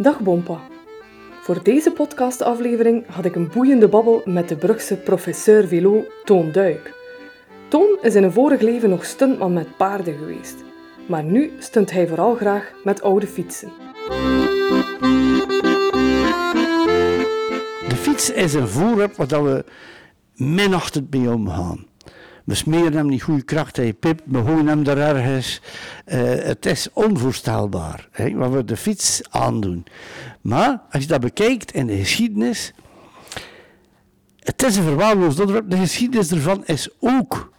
Dag Bompa. Voor deze podcastaflevering had ik een boeiende babbel met de Brugse professeur velo Toon Duik. Toon is in een vorig leven nog stuntman met paarden geweest, maar nu stunt hij vooral graag met oude fietsen. De fiets is een voorwerp waar we minachtend mee omgaan. We smeren hem niet goede kracht in pip, we gooien hem er ergens. Uh, het is onvoorstelbaar hè, wat we de fiets aandoen. Maar als je dat bekijkt in de geschiedenis, het is een verwaarloosd onderwerp. De geschiedenis ervan is ook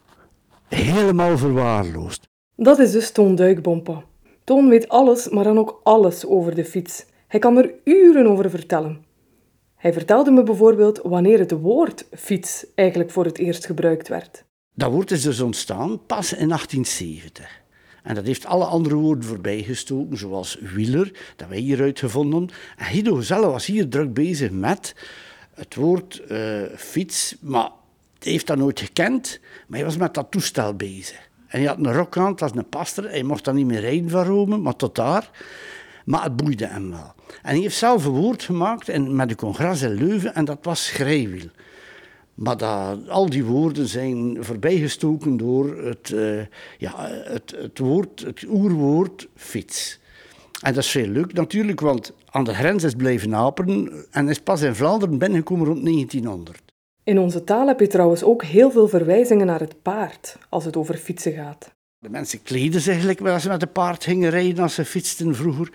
helemaal verwaarloosd. Dat is dus Toon Duikbompa. Toon weet alles, maar dan ook alles over de fiets. Hij kan er uren over vertellen. Hij vertelde me bijvoorbeeld wanneer het woord fiets eigenlijk voor het eerst gebruikt werd. Dat woord is dus ontstaan pas in 1870. En dat heeft alle andere woorden voorbijgestoken, zoals wieler, dat wij hier uitgevonden En Guido Gezelle was hier druk bezig met het woord uh, fiets, maar hij heeft dat nooit gekend, maar hij was met dat toestel bezig. En hij had een rok aan, het was een pastor, hij mocht dan niet meer rijden van Rome, maar tot daar. Maar het boeide hem wel. En hij heeft zelf een woord gemaakt in, met de congres in Leuven en dat was schrijwiel. Maar dat, al die woorden zijn voorbijgestoken door het, uh, ja, het, het, woord, het oerwoord fiets. En dat is veel leuk natuurlijk, want aan de grens is blijven aperen en is pas in Vlaanderen binnengekomen rond 1900. In onze taal heb je trouwens ook heel veel verwijzingen naar het paard als het over fietsen gaat. De mensen kleden zich eigenlijk als ze met een paard gingen rijden als ze fietsten vroeger.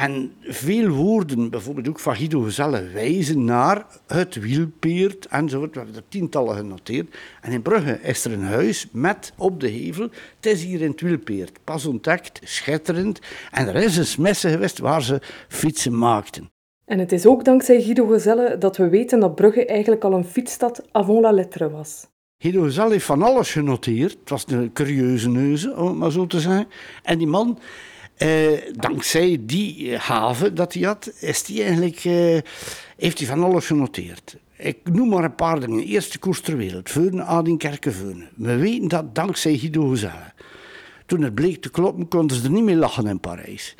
En veel woorden, bijvoorbeeld ook van Guido Gezelle, wijzen naar het wielpeert enzovoort. We hebben er tientallen genoteerd. En in Brugge is er een huis met op de hevel. Het is hier in het wielpeert. Pas ontdekt, schitterend. En er is een smesse geweest waar ze fietsen maakten. En het is ook dankzij Guido Gezelle dat we weten dat Brugge eigenlijk al een fietsstad avant la lettre was. Guido Gezelle heeft van alles genoteerd. Het was een curieuze neuze, om het maar zo te zeggen. En die man eh, dankzij die eh, haven dat hij had, is die eigenlijk, eh, heeft hij van alles genoteerd. Ik noem maar een paar dingen. Eerste koers ter wereld, Veurne. We weten dat dankzij Guido Gezelle. Toen het bleek te kloppen, konden ze er niet meer lachen in Parijs.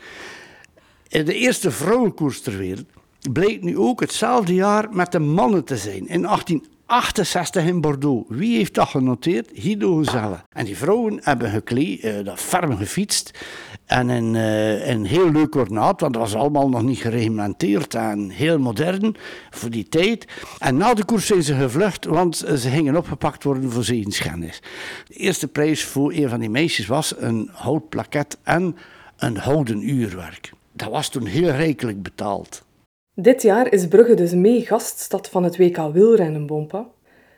De eerste vrouwenkoers ter wereld bleek nu ook hetzelfde jaar met de mannen te zijn. In 1868 in Bordeaux. Wie heeft dat genoteerd? Guido Gezelle. En die vrouwen hebben gekleed, uh, dat ferm gefietst. En een, uh, een heel leuk ornaat, want dat was allemaal nog niet geregimenteerd en heel modern voor die tijd. En na de koers zijn ze gevlucht, want ze gingen opgepakt worden voor zedenschennis. De eerste prijs voor een van die meisjes was een houtplaket en een houden uurwerk. Dat was toen heel rijkelijk betaald. Dit jaar is Brugge dus mee gaststad van het WK wielrennen, Bompa.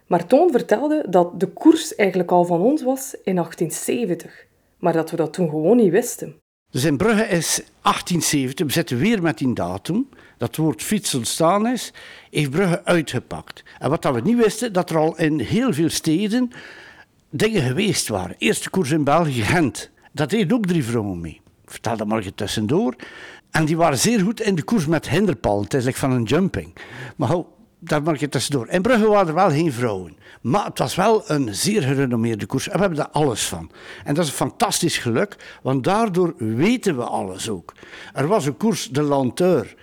Maar Toon vertelde dat de koers eigenlijk al van ons was in 1870, maar dat we dat toen gewoon niet wisten. Dus in Brugge is 1870, we zitten weer met die datum, dat woord fiets ontstaan is, heeft Brugge uitgepakt. En wat dat we niet wisten, dat er al in heel veel steden dingen geweest waren. Eerste koers in België, Gent. Dat deed ook drie vrouwen mee. Vertel dat maar tussendoor. En die waren zeer goed in de koers met hinderpal. Het is van een jumping. Maar hou, daar mag je tussendoor. In Brugge waren er wel geen vrouwen. Maar het was wel een zeer gerenommeerde koers. En we hebben daar alles van. En dat is een fantastisch geluk, want daardoor weten we alles ook. Er was een koers, de Lanteur.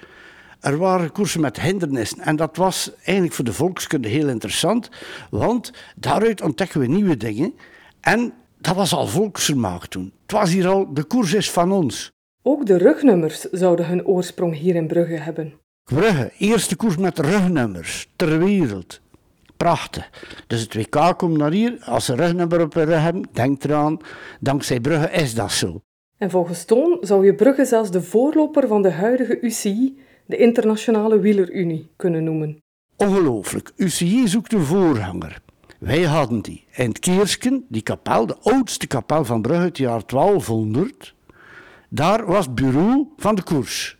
Er waren koersen met hindernissen. En dat was eigenlijk voor de volkskunde heel interessant, want daaruit ontdekken we nieuwe dingen. En dat was al volksvermaak toen. Het was hier al, de koers is van ons. Ook de rugnummers zouden hun oorsprong hier in Brugge hebben. Brugge, eerste koers met rugnummers ter wereld. Prachtig. Dus het WK komt naar hier. Als ze rugnummer op hun rug hebben, denk eraan, dankzij Brugge is dat zo. En volgens Toon zou je Brugge zelfs de voorloper van de huidige UCI, de Internationale Wielerunie, kunnen noemen. Ongelooflijk. UCI zoekt een voorganger. Wij hadden die. In het Keersken, die kapel, de oudste kapel van Brugge, het jaar 1200, daar was het bureau van de koers.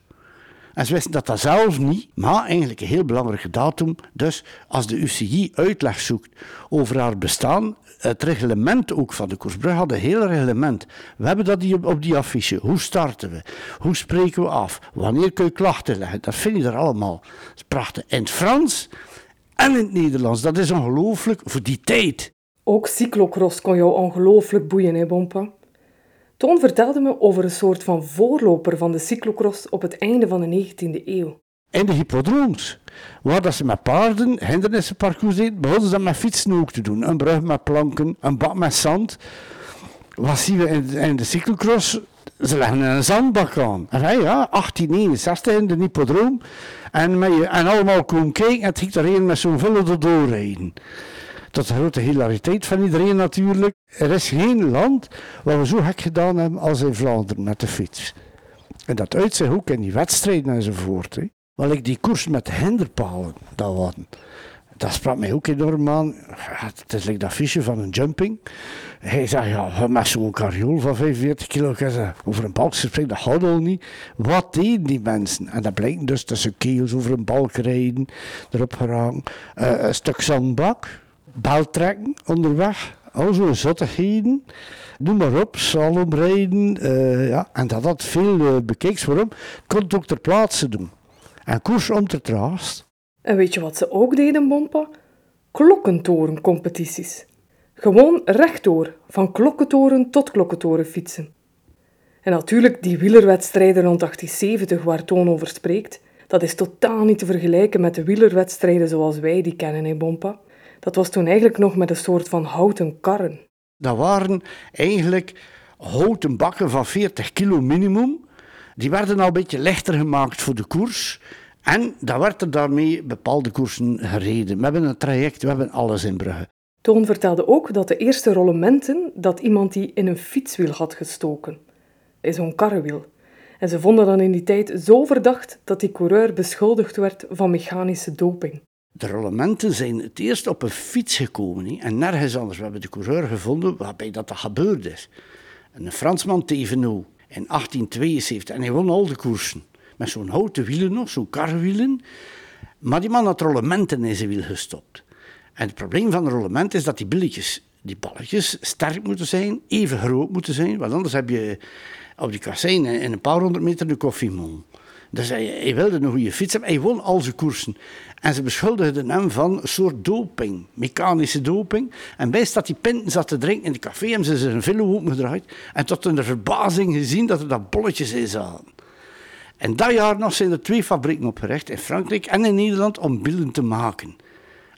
En ze wisten dat dat zelf niet, maar eigenlijk een heel belangrijke datum. Dus als de UCI uitleg zoekt over haar bestaan, het reglement ook van de koersbrug had een heel reglement. We hebben dat op die affiche. Hoe starten we? Hoe spreken we af? Wanneer kun je klachten leggen? Dat vind je er allemaal. Dat is prachtig. In het Frans en in het Nederlands. Dat is ongelooflijk voor die tijd. Ook cyclocross kon jou ongelooflijk boeien, hè, Bompa? Toon vertelde me over een soort van voorloper van de cyclocross op het einde van de 19e eeuw. In de hippodromes, waar dat ze met paarden hindernissenparcours deden, begonnen ze dat met fietsen ook te doen. Een brug met planken, een bak met zand. Wat zien we in, de cyclocross? Ze leggen een zandbak aan. En ja, 1869 in de hippodroom. En, met en allemaal komen kijken en het ging er een met zo'n vulle doorrijden. Tot de grote hilariteit van iedereen natuurlijk. Er is geen land waar we zo gek gedaan hebben als in Vlaanderen met de fiets. En dat uitzicht ook in die wedstrijden enzovoort. Hè. Wel, ik die koers met hinderpalen, dat waren. Dat sprak mij ook enorm aan. Het is like dat fiche van een jumping. Hij zei, ja, met zo'n carriool van 45 kilo, over een balk gesprek, dat gaat al niet. Wat deden die mensen? En dat blijkt dus tussen keels over een balk rijden, erop geraken. Uh, een stuk zandbak, bel trekken onderweg, al zo'n zottigheden. Noem maar op, slalomrijden. Uh, ja. En dat had veel uh, bekijks. Waarom? kon het ook ter plaatse doen. En koers om te traast. En weet je wat ze ook deden, Bompa? Klokkentorencompetities. Gewoon rechtdoor, van klokkentoren tot klokkentoren fietsen. En natuurlijk die wielerwedstrijden rond 1870 waar Toon over spreekt, dat is totaal niet te vergelijken met de wielerwedstrijden zoals wij die kennen in Bompa. Dat was toen eigenlijk nog met een soort van houten karren. Dat waren eigenlijk houten bakken van 40 kilo minimum. Die werden al een beetje lichter gemaakt voor de koers. En dan werd er daarmee bepaalde koersen gereden. We hebben een traject, we hebben alles in Brugge. Toon vertelde ook dat de eerste rollementen dat iemand die in een fietswiel had gestoken. In zo'n karrewiel. En ze vonden dan in die tijd zo verdacht dat die coureur beschuldigd werd van mechanische doping. De rollementen zijn het eerst op een fiets gekomen en nergens anders. We hebben de coureur gevonden waarbij dat, dat gebeurd is. Een Fransman Thévenot in 1872 en hij won al de koersen. Met zo'n houten wielen nog, zo'n karwielen. Maar die man had rollementen in zijn wiel gestopt. En het probleem van de rollement is dat die billetjes, die balletjes, sterk moeten zijn, even groot moeten zijn. Want anders heb je op die kassein in een paar honderd meter de koffiemol. Dus hij, hij, wilde een goede fiets hebben. Hij won al zijn koersen. En ze beschuldigden hem van een soort doping, mechanische doping. En bij dat hij pinten zat te drinken in het café, hebben ze zijn villa opengedraaid. En tot hun verbazing gezien dat er dat bolletjes in zaten. En dat jaar nog zijn er twee fabrieken opgericht, in Frankrijk en in Nederland, om billen te maken.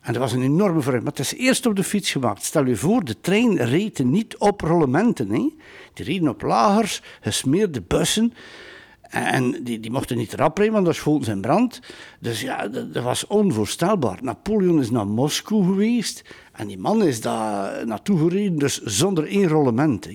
En dat was een enorme vooruitgang. Maar het is eerst op de fiets gemaakt. Stel je voor, de trein reed niet op rollementen. Hè? Die reden op lagers, gesmeerde bussen. En die, die mochten niet erop rijden, want dat schoten ze in brand. Dus ja, dat, dat, was onvoorstelbaar. Napoleon is naar Moskou geweest. En die man is daar naartoe gereden, dus zonder één rollement.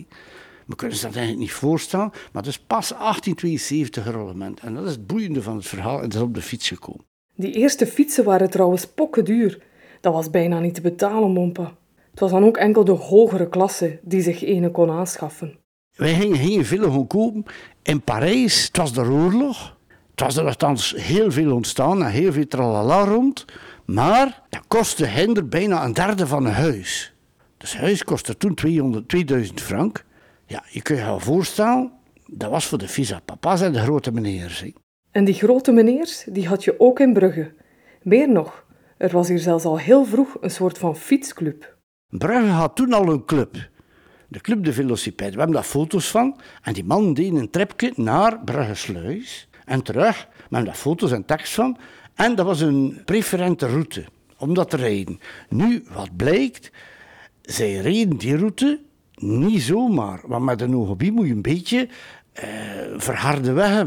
We kunnen zich dat eigenlijk niet voorstellen. Maar het is pas 1872 rollement. En dat is het boeiende van het verhaal. En dat is op de fiets gekomen. Die eerste fietsen waren trouwens duur. Dat was bijna niet te betalen, mompa. Het was dan ook enkel de hogere klasse die zich ene kon aanschaffen. Wij gingen, veel gewoon kopen. In Parijs, het was de oorlog. Het was er althans heel veel ontstaan en heel veel tralala rond. Maar dat kostte hinder bijna een derde van een huis. Dus het huis kostte toen 200, 2000 frank. Ja, je kunt je wel voorstellen, dat was voor de visa papa's en de grote meneers. En die grote meneers, die had je ook in Brugge. Meer nog, er was hier zelfs al heel vroeg een soort van fietsclub. Brugge had toen al een club. De Club de Velocipede. We hebben daar foto's van. En die man deed een tripje naar Brugge Sluis en terug. We hebben daar foto's en tekst van. En dat was een preferente route om dat te rijden. Nu, wat blijkt, zij reden die route niet zomaar. Want met een OGB moet je een beetje uh, verharde weg.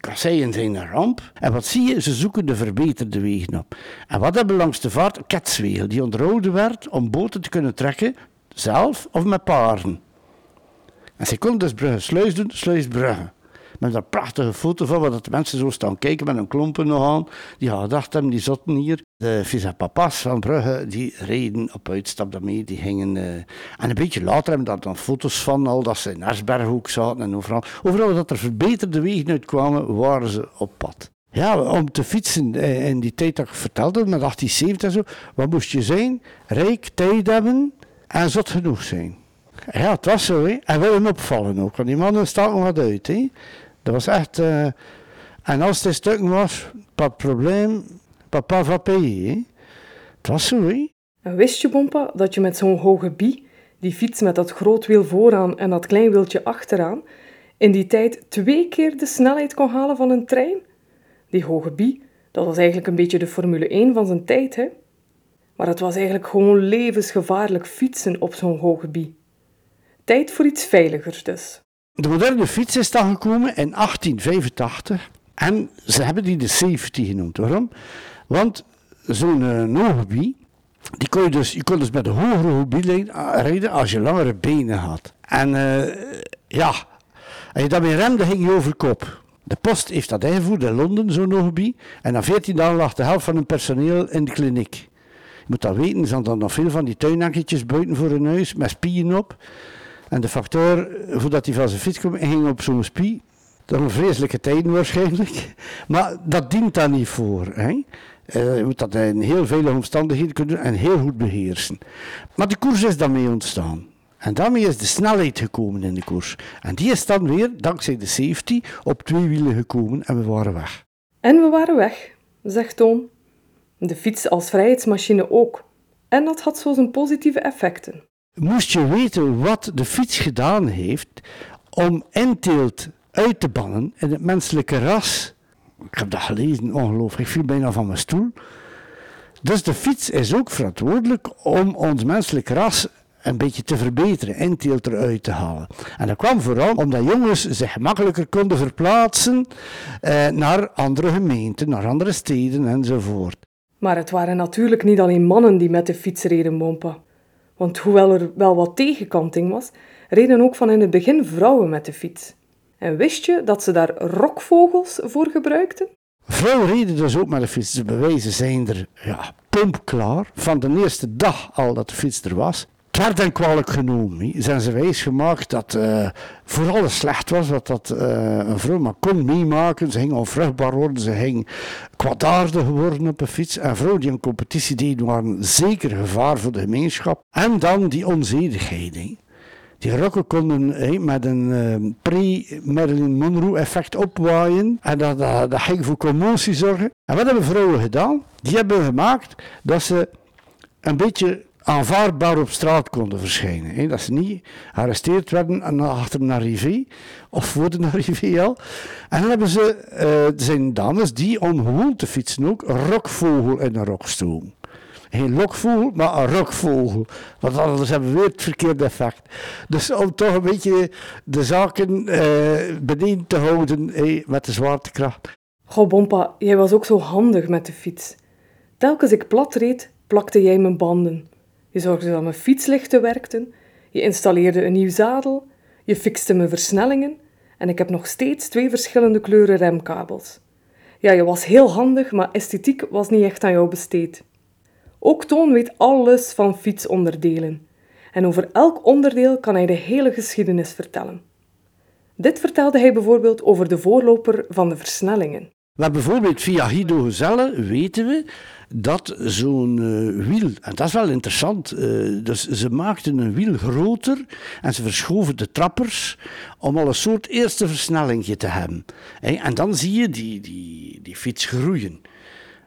Kasseien zijn een ramp. En wat zie je? Ze zoeken de verbeterde wegen op. En wat hebben langs de vaart? Ketswegen, die onderhouden werd om boten te kunnen trekken, zelf of met paarden. En ze konden dus Brugge Sluis doen, Sluis Brugge. Met een prachtige foto van waar de mensen zo staan kijken met een klompen nog aan. Die gedacht hebben, die zotten hier. De visa papas van Brugge, die reden op uitstap daarmee. Die gingen, uh... En een beetje later hebben daar dan foto's van, al dat ze in Ersberg zaten en overal. Overal dat er verbeterde wegen uitkwamen, waren ze op pad. Ja, om te fietsen eh, in die tijd dat ik vertelde, met 1870 en zo, wat moest je zijn? Rijk, tijd hebben en zot genoeg zijn. Ja, het was zo, hè. En willen opvallen ook, want die mannen staken wat uit, hè. Dat was echt... Uh, en als het stuk was, pas probleem, papa va payer. Het was zo, hè. En wist je, Bompa, dat je met zo'n hoge bie Die fiets met dat groot wiel vooraan en dat klein wieltje achteraan, in die tijd twee keer de snelheid kon halen van een trein? Die hoge bie, dat was eigenlijk een beetje de Formule 1 van zijn tijd, hè? Maar het was eigenlijk gewoon levensgevaarlijk fietsen op zo'n hoge bie. Tijd voor iets veiligers dus. De moderne fiets is dan gekomen in 1885 en ze hebben die de safety genoemd. Waarom? Want zo'n uh, hobby, die kon je, dus, je kon dus met een hogere hobby rijden als je langere benen had. En uh, ja, als je daarmee remde, ging je over kop. De post heeft dat ingevoerd in Londen, zo'n hobby. En na 14 dagen lag de helft van hun personeel in de kliniek. Moet dat weten, ze hadden nog veel van die tuinhanketjes buiten voor hun huis, met spieën op. En de facteur, voordat hij van zijn fiets kwam, ging op zo'n spie. Dat een vreselijke tijden waarschijnlijk. Maar dat dient daar niet voor. Hè? Uh, je moet dat in heel vele omstandigheden kunnen en heel goed beheersen. Maar de koers is daarmee ontstaan. En daarmee is de snelheid gekomen in de koers. En die is dan weer, dankzij de safety, op twee wielen gekomen en we waren weg. En we waren weg, zegt Toon. De fiets als vrijheidsmachine ook. En dat had zo zijn positieve effecten. Moest je weten wat de fiets gedaan heeft om inteelt uit te bannen in het menselijke ras. Ik heb dat gelezen, ongelooflijk. Ik viel bijna van mijn stoel. Dus de fiets is ook verantwoordelijk om ons menselijk ras een beetje te verbeteren, inteelt eruit te halen. En dat kwam vooral omdat jongens zich makkelijker konden verplaatsen eh, naar andere gemeenten, naar andere steden enzovoort. Maar het waren natuurlijk niet alleen mannen die met de fiets reden, Mompa. Want hoewel er wel wat tegenkanting was, reden ook van in het begin vrouwen met de fiets. En wist je dat ze daar rokvogels voor gebruikten? Vrouwen reden dus ook met de fiets. De bewijzen zijn er ja, pompklaar. Van de eerste dag al dat de fiets er was. Werd dan kwalijk genomen. Zijn ze wijs gemaakt dat uh, voor alles slecht was. Dat, dat uh, een vrouw maar kon meemaken. Ze ging onvruchtbaar worden. Ze ging kwaadaardig worden op een fiets. En vrouwen die een competitie deden waren zeker gevaar voor de gemeenschap. En dan die onzedigheid. Die rokken konden met een uh, pre-Marilyn Monroe-effect opwaaien. En dat, dat, dat, ging voor commotie zorgen. En wat hebben vrouwen gedaan? Die hebben gemaakt dat ze een beetje aanvaardbaar op straat konden verschijnen. Dat ze niet gearresteerd werden en achter een arrivé, of voor de arrivé al. En dan hebben ze, er zijn dames die om gewoon te fietsen ook, rokvogel in een rok stoom. Geen lokvogel, maar een rokvogel. Want anders hebben we weer het verkeerde effect. Dus om toch een beetje de zaken uh, beneden te houden met de zwaartekracht. Goh, Bompa, jij was ook zo handig met de fiets. Telkens ik plat reed, plakte jij mijn banden. Je zorgde dat mijn fietslichten werkten, je installeerde een nieuw zadel, je fixte mijn versnellingen en ik heb nog steeds twee verschillende kleuren remkabels. Ja, je was heel handig, maar esthetiek was niet echt aan jou besteed. Ook Toon weet alles van fietsonderdelen. En over elk onderdeel kan hij de hele geschiedenis vertellen. Dit vertelde hij bijvoorbeeld over de voorloper van de versnellingen. Maar bijvoorbeeld via Guido Gezelle weten we dat zo'n uh, wiel, en dat is wel interessant, uh, dus ze maakten een wiel groter en ze verschoven de trappers om al een soort eerste versnelling te hebben. En dan zie je die, die, die fiets groeien.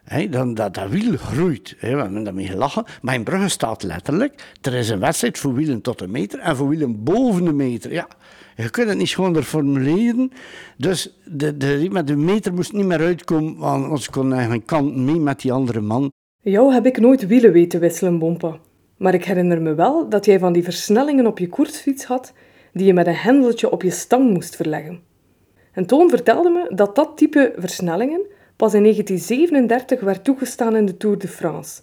He, dan, dat, dat wiel groeit. He, we hebben daarmee gelachen. Maar in Brugge staat letterlijk: er is een wedstrijd voor wielen tot een meter en voor wielen boven een meter. Ja, je kunt het niet gewoon formuleren. Dus de, de, met de meter moest niet meer uitkomen, want ze kon eigenlijk kant mee met die andere man. Jou heb ik nooit wielen weten wisselen, Bompa. Maar ik herinner me wel dat jij van die versnellingen op je koersfiets had, die je met een hendeltje op je stang moest verleggen. En Toon vertelde me dat dat type versnellingen pas in 1937 werd toegestaan in de Tour de France.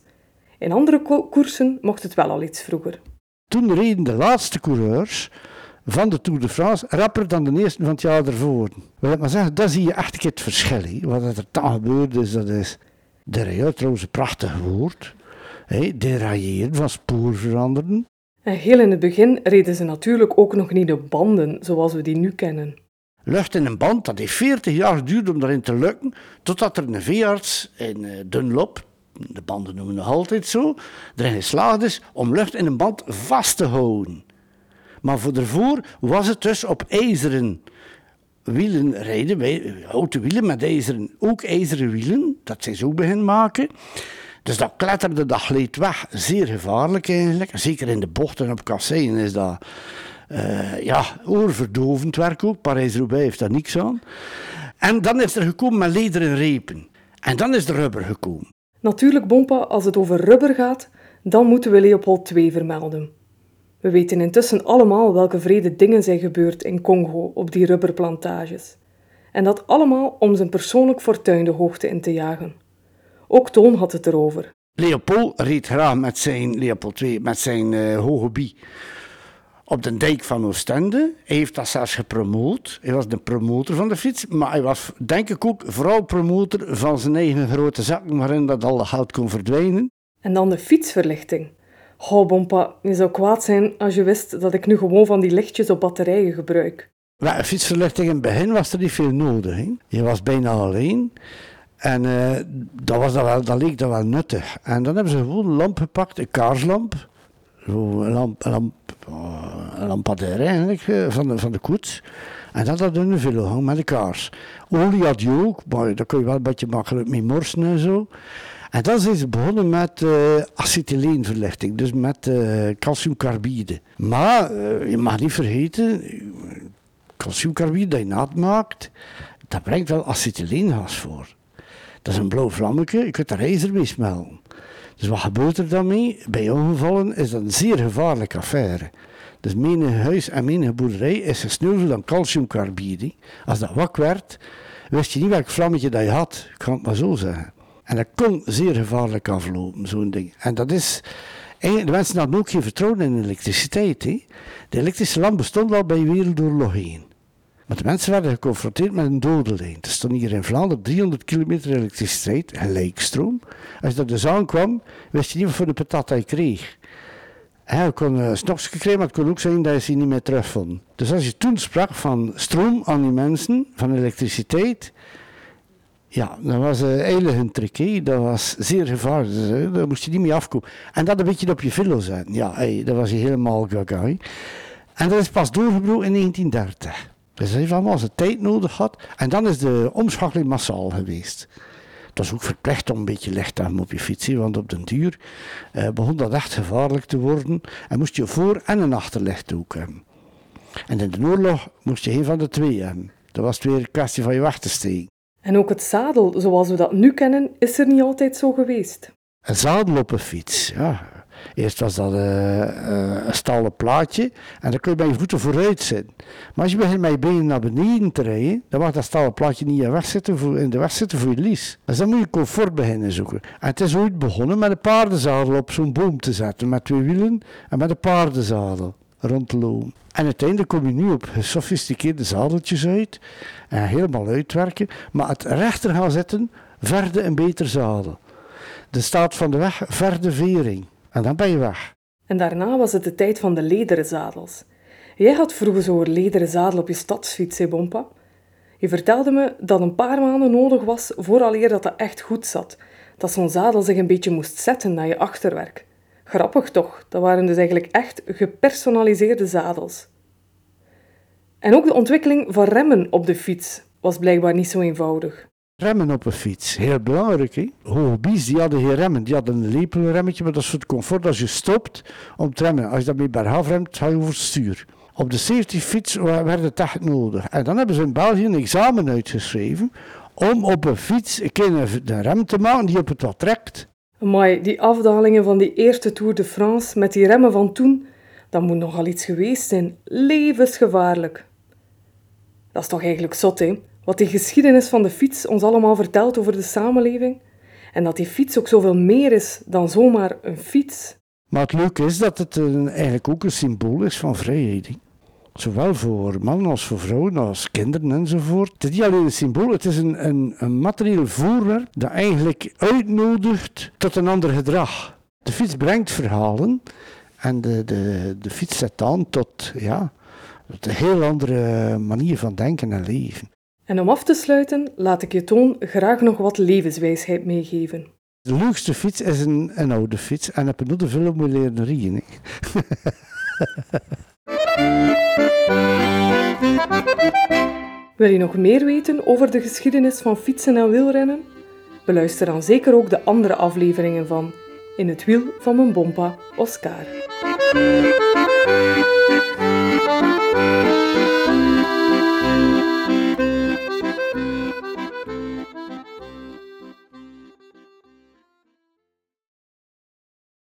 In andere koersen mocht het wel al iets vroeger. Toen reden de laatste coureurs van de Tour de France rapper dan de eerste van het jaar ervoor. Wil ik maar zeggen, daar zie je echt het verschil. He. Wat er dan gebeurt is, dat is derailleur, trouwens een prachtig woord. Hey, derailleren, van spoor veranderen. En heel in het begin reden ze natuurlijk ook nog niet op banden zoals we die nu kennen. Lucht in een band, dat heeft 40 jaar geduurd om daarin te lukken, totdat er een veearts in uh, Dunlop, de banden noemen we nog altijd zo, erin geslaagd is om lucht in een band vast te houden. Maar voor daarvoor was het dus op ijzeren wielen rijden, houten wielen met ijzeren, ook ijzeren wielen, dat ze ook beginnen maken. Dus dat kletterde, dat gleed weg. Zeer gevaarlijk eigenlijk. Zeker in de bochten op kasseien is dat uh, ja, oorverdovend werk ook. Parijs-Roubaix heeft daar niks aan. En dan is er gekomen met lederen repen. En dan is de rubber gekomen. Natuurlijk, Bompa, als het over rubber gaat, dan moeten we Leopold II vermelden. We weten intussen allemaal welke vrede dingen zijn gebeurd in Congo op die rubberplantages. En dat allemaal om zijn persoonlijk fortuin de hoogte in te jagen. Ook Toon had het erover. Leopold reed graag met zijn, Leopold II, met zijn uh, hoge bie op de dijk van Oostende. Hij heeft dat zelfs gepromoot. Hij was de promotor van de fiets, maar hij was denk ik ook vooral promotor van zijn eigen grote zakken waarin dat al geld kon verdwijnen. En dan de fietsverlichting. Oh, Bompa, je zou kwaad zijn als je wist dat ik nu gewoon van die lichtjes op batterijen gebruik. Maar fietsverlichting in het begin was er niet veel nodig. Je was bijna alleen. En uh, dat, was dat, wel, dat leek dat wel nuttig. En dan hebben ze gewoon een lamp gepakt, een kaarslamp. Zo een lamp, lamp, een lampadaire eigenlijk, eh, van de, van de koets. En dat had een veel met de kaars. Olie had je ook, maar daar kun je wel een beetje makkelijk mee morsen en zo. En dan zijn ze begonnen met uh, acetyleenverlichting, dus met uh, calciumcarbide. Maar uh, je mag niet vergeten, calciumcarbide dat je nat maakt, dat brengt wel acetyleengas voor. Dat is een blauw vlammetje, je kunt er ijzer mee smelten. Dus wat gebeurt er dan mee? Bij ongevallen is dat een zeer gevaarlijke affaire. Dus mijn huis en mijn boerderij is gesneuveld dan calciumcarbide. Als dat wak werd, wist je niet welk vlammetje dat je had. Ik kan het maar zo zeggen. En dat kon zeer gevaarlijk aflopen, zo'n ding. En dat is... De mensen hadden ook geen vertrouwen in elektriciteit. Hè. De elektrische lamp bestond al bij Wereldoorlog 1. Maar de mensen werden geconfronteerd met een dode lijn. Er stond hier in Vlaanderen 300 kilometer elektriciteit, gelijkstroom. Als je dat dus kwam, wist je niet wat voor de patat hij kreeg. Hij kon een snokje krijgen, maar het kon ook zijn dat je ze niet meer terugvond. Dus als je toen sprak van stroom aan die mensen, van elektriciteit, ja, dat was uh, eigenlijk een trick. Dat was zeer gevaarlijk. Dus, daar moest je niet mee afkomen. En dat een beetje op je villa zijn. Ja, dat was je helemaal gaga. En dat is pas doorgebroken in 1930. Dus heeft allemaal zijn tijd nodig gehad. En dan is de omschakeling massaal geweest. Dat is ook verplicht om een beetje licht te hebben op je fiets. Want op den duur eh, begon dat echt gevaarlijk te worden. En moest je voor- en een achterlicht ook. En in de oorlog moest je geen van de twee hebben. Dat was weer een kwestie van je weg. En ook het zadel, zoals we dat nu kennen, is er niet altijd zo geweest. Een zadel op een fiets, ja. Eerst was dat uh, uh, een stalen plaatje en dan kun je bij je voeten vooruit zitten. Maar als je begint met je benen naar beneden te rijden, dan mag dat stalen plaatje niet in, weg zitten voor, in de weg zitten voor je lies. Dus dan moet je comfort beginnen zoeken. En het is ooit begonnen met een paardenzadel op zo'n boom te zetten, met twee wielen en met een paardenzadel rond. En uiteindelijk kom je nu op gesofisticeerde zadeltjes uit en helemaal uitwerken. Maar het rechter gaan zitten verde een beter zadel. De staat van de weg verde vering. En dan ben je weg. En daarna was het de tijd van de lederen zadels. Jij had vroeger zo'n lederen zadel op je stadsfiets, hè, Bompa? Je vertelde me dat een paar maanden nodig was vooraleer dat dat echt goed zat. Dat zo'n zadel zich een beetje moest zetten naar je achterwerk. Grappig toch, dat waren dus eigenlijk echt gepersonaliseerde zadels. En ook de ontwikkeling van remmen op de fiets was blijkbaar niet zo eenvoudig. Remmen op een fiets, heel belangrijk. Hè? Die hadden geen remmen, die hadden een lepelremmetje, maar dat is voor het comfort als je stopt om te remmen. Als je daarmee bergaf remt, ga je over stuur. Op de safety fiets werd het echt nodig. En dan hebben ze in België een examen uitgeschreven om op een fiets een rem te maken die op het wat trekt. Maar die afdalingen van die eerste Tour de France met die remmen van toen, dat moet nogal iets geweest zijn. Levensgevaarlijk. Dat is toch eigenlijk zot, hè? Wat die geschiedenis van de fiets ons allemaal vertelt over de samenleving. En dat die fiets ook zoveel meer is dan zomaar een fiets. Maar het leuke is dat het een, eigenlijk ook een symbool is van vrijheid. Zowel voor mannen als voor vrouwen, als kinderen enzovoort. Het is niet alleen een symbool, het is een, een, een materieel voorwerp dat eigenlijk uitnodigt tot een ander gedrag. De fiets brengt verhalen en de, de, de fiets zet aan tot ja, een heel andere manier van denken en leven. En om af te sluiten, laat ik je toon graag nog wat levenswijsheid meegeven. De leukste fiets is een, een oude fiets en heb je nog veel moet leren rijden. Wil je nog meer weten over de geschiedenis van fietsen en wielrennen? Beluister dan zeker ook de andere afleveringen van In het wiel van mijn bompa Oscar.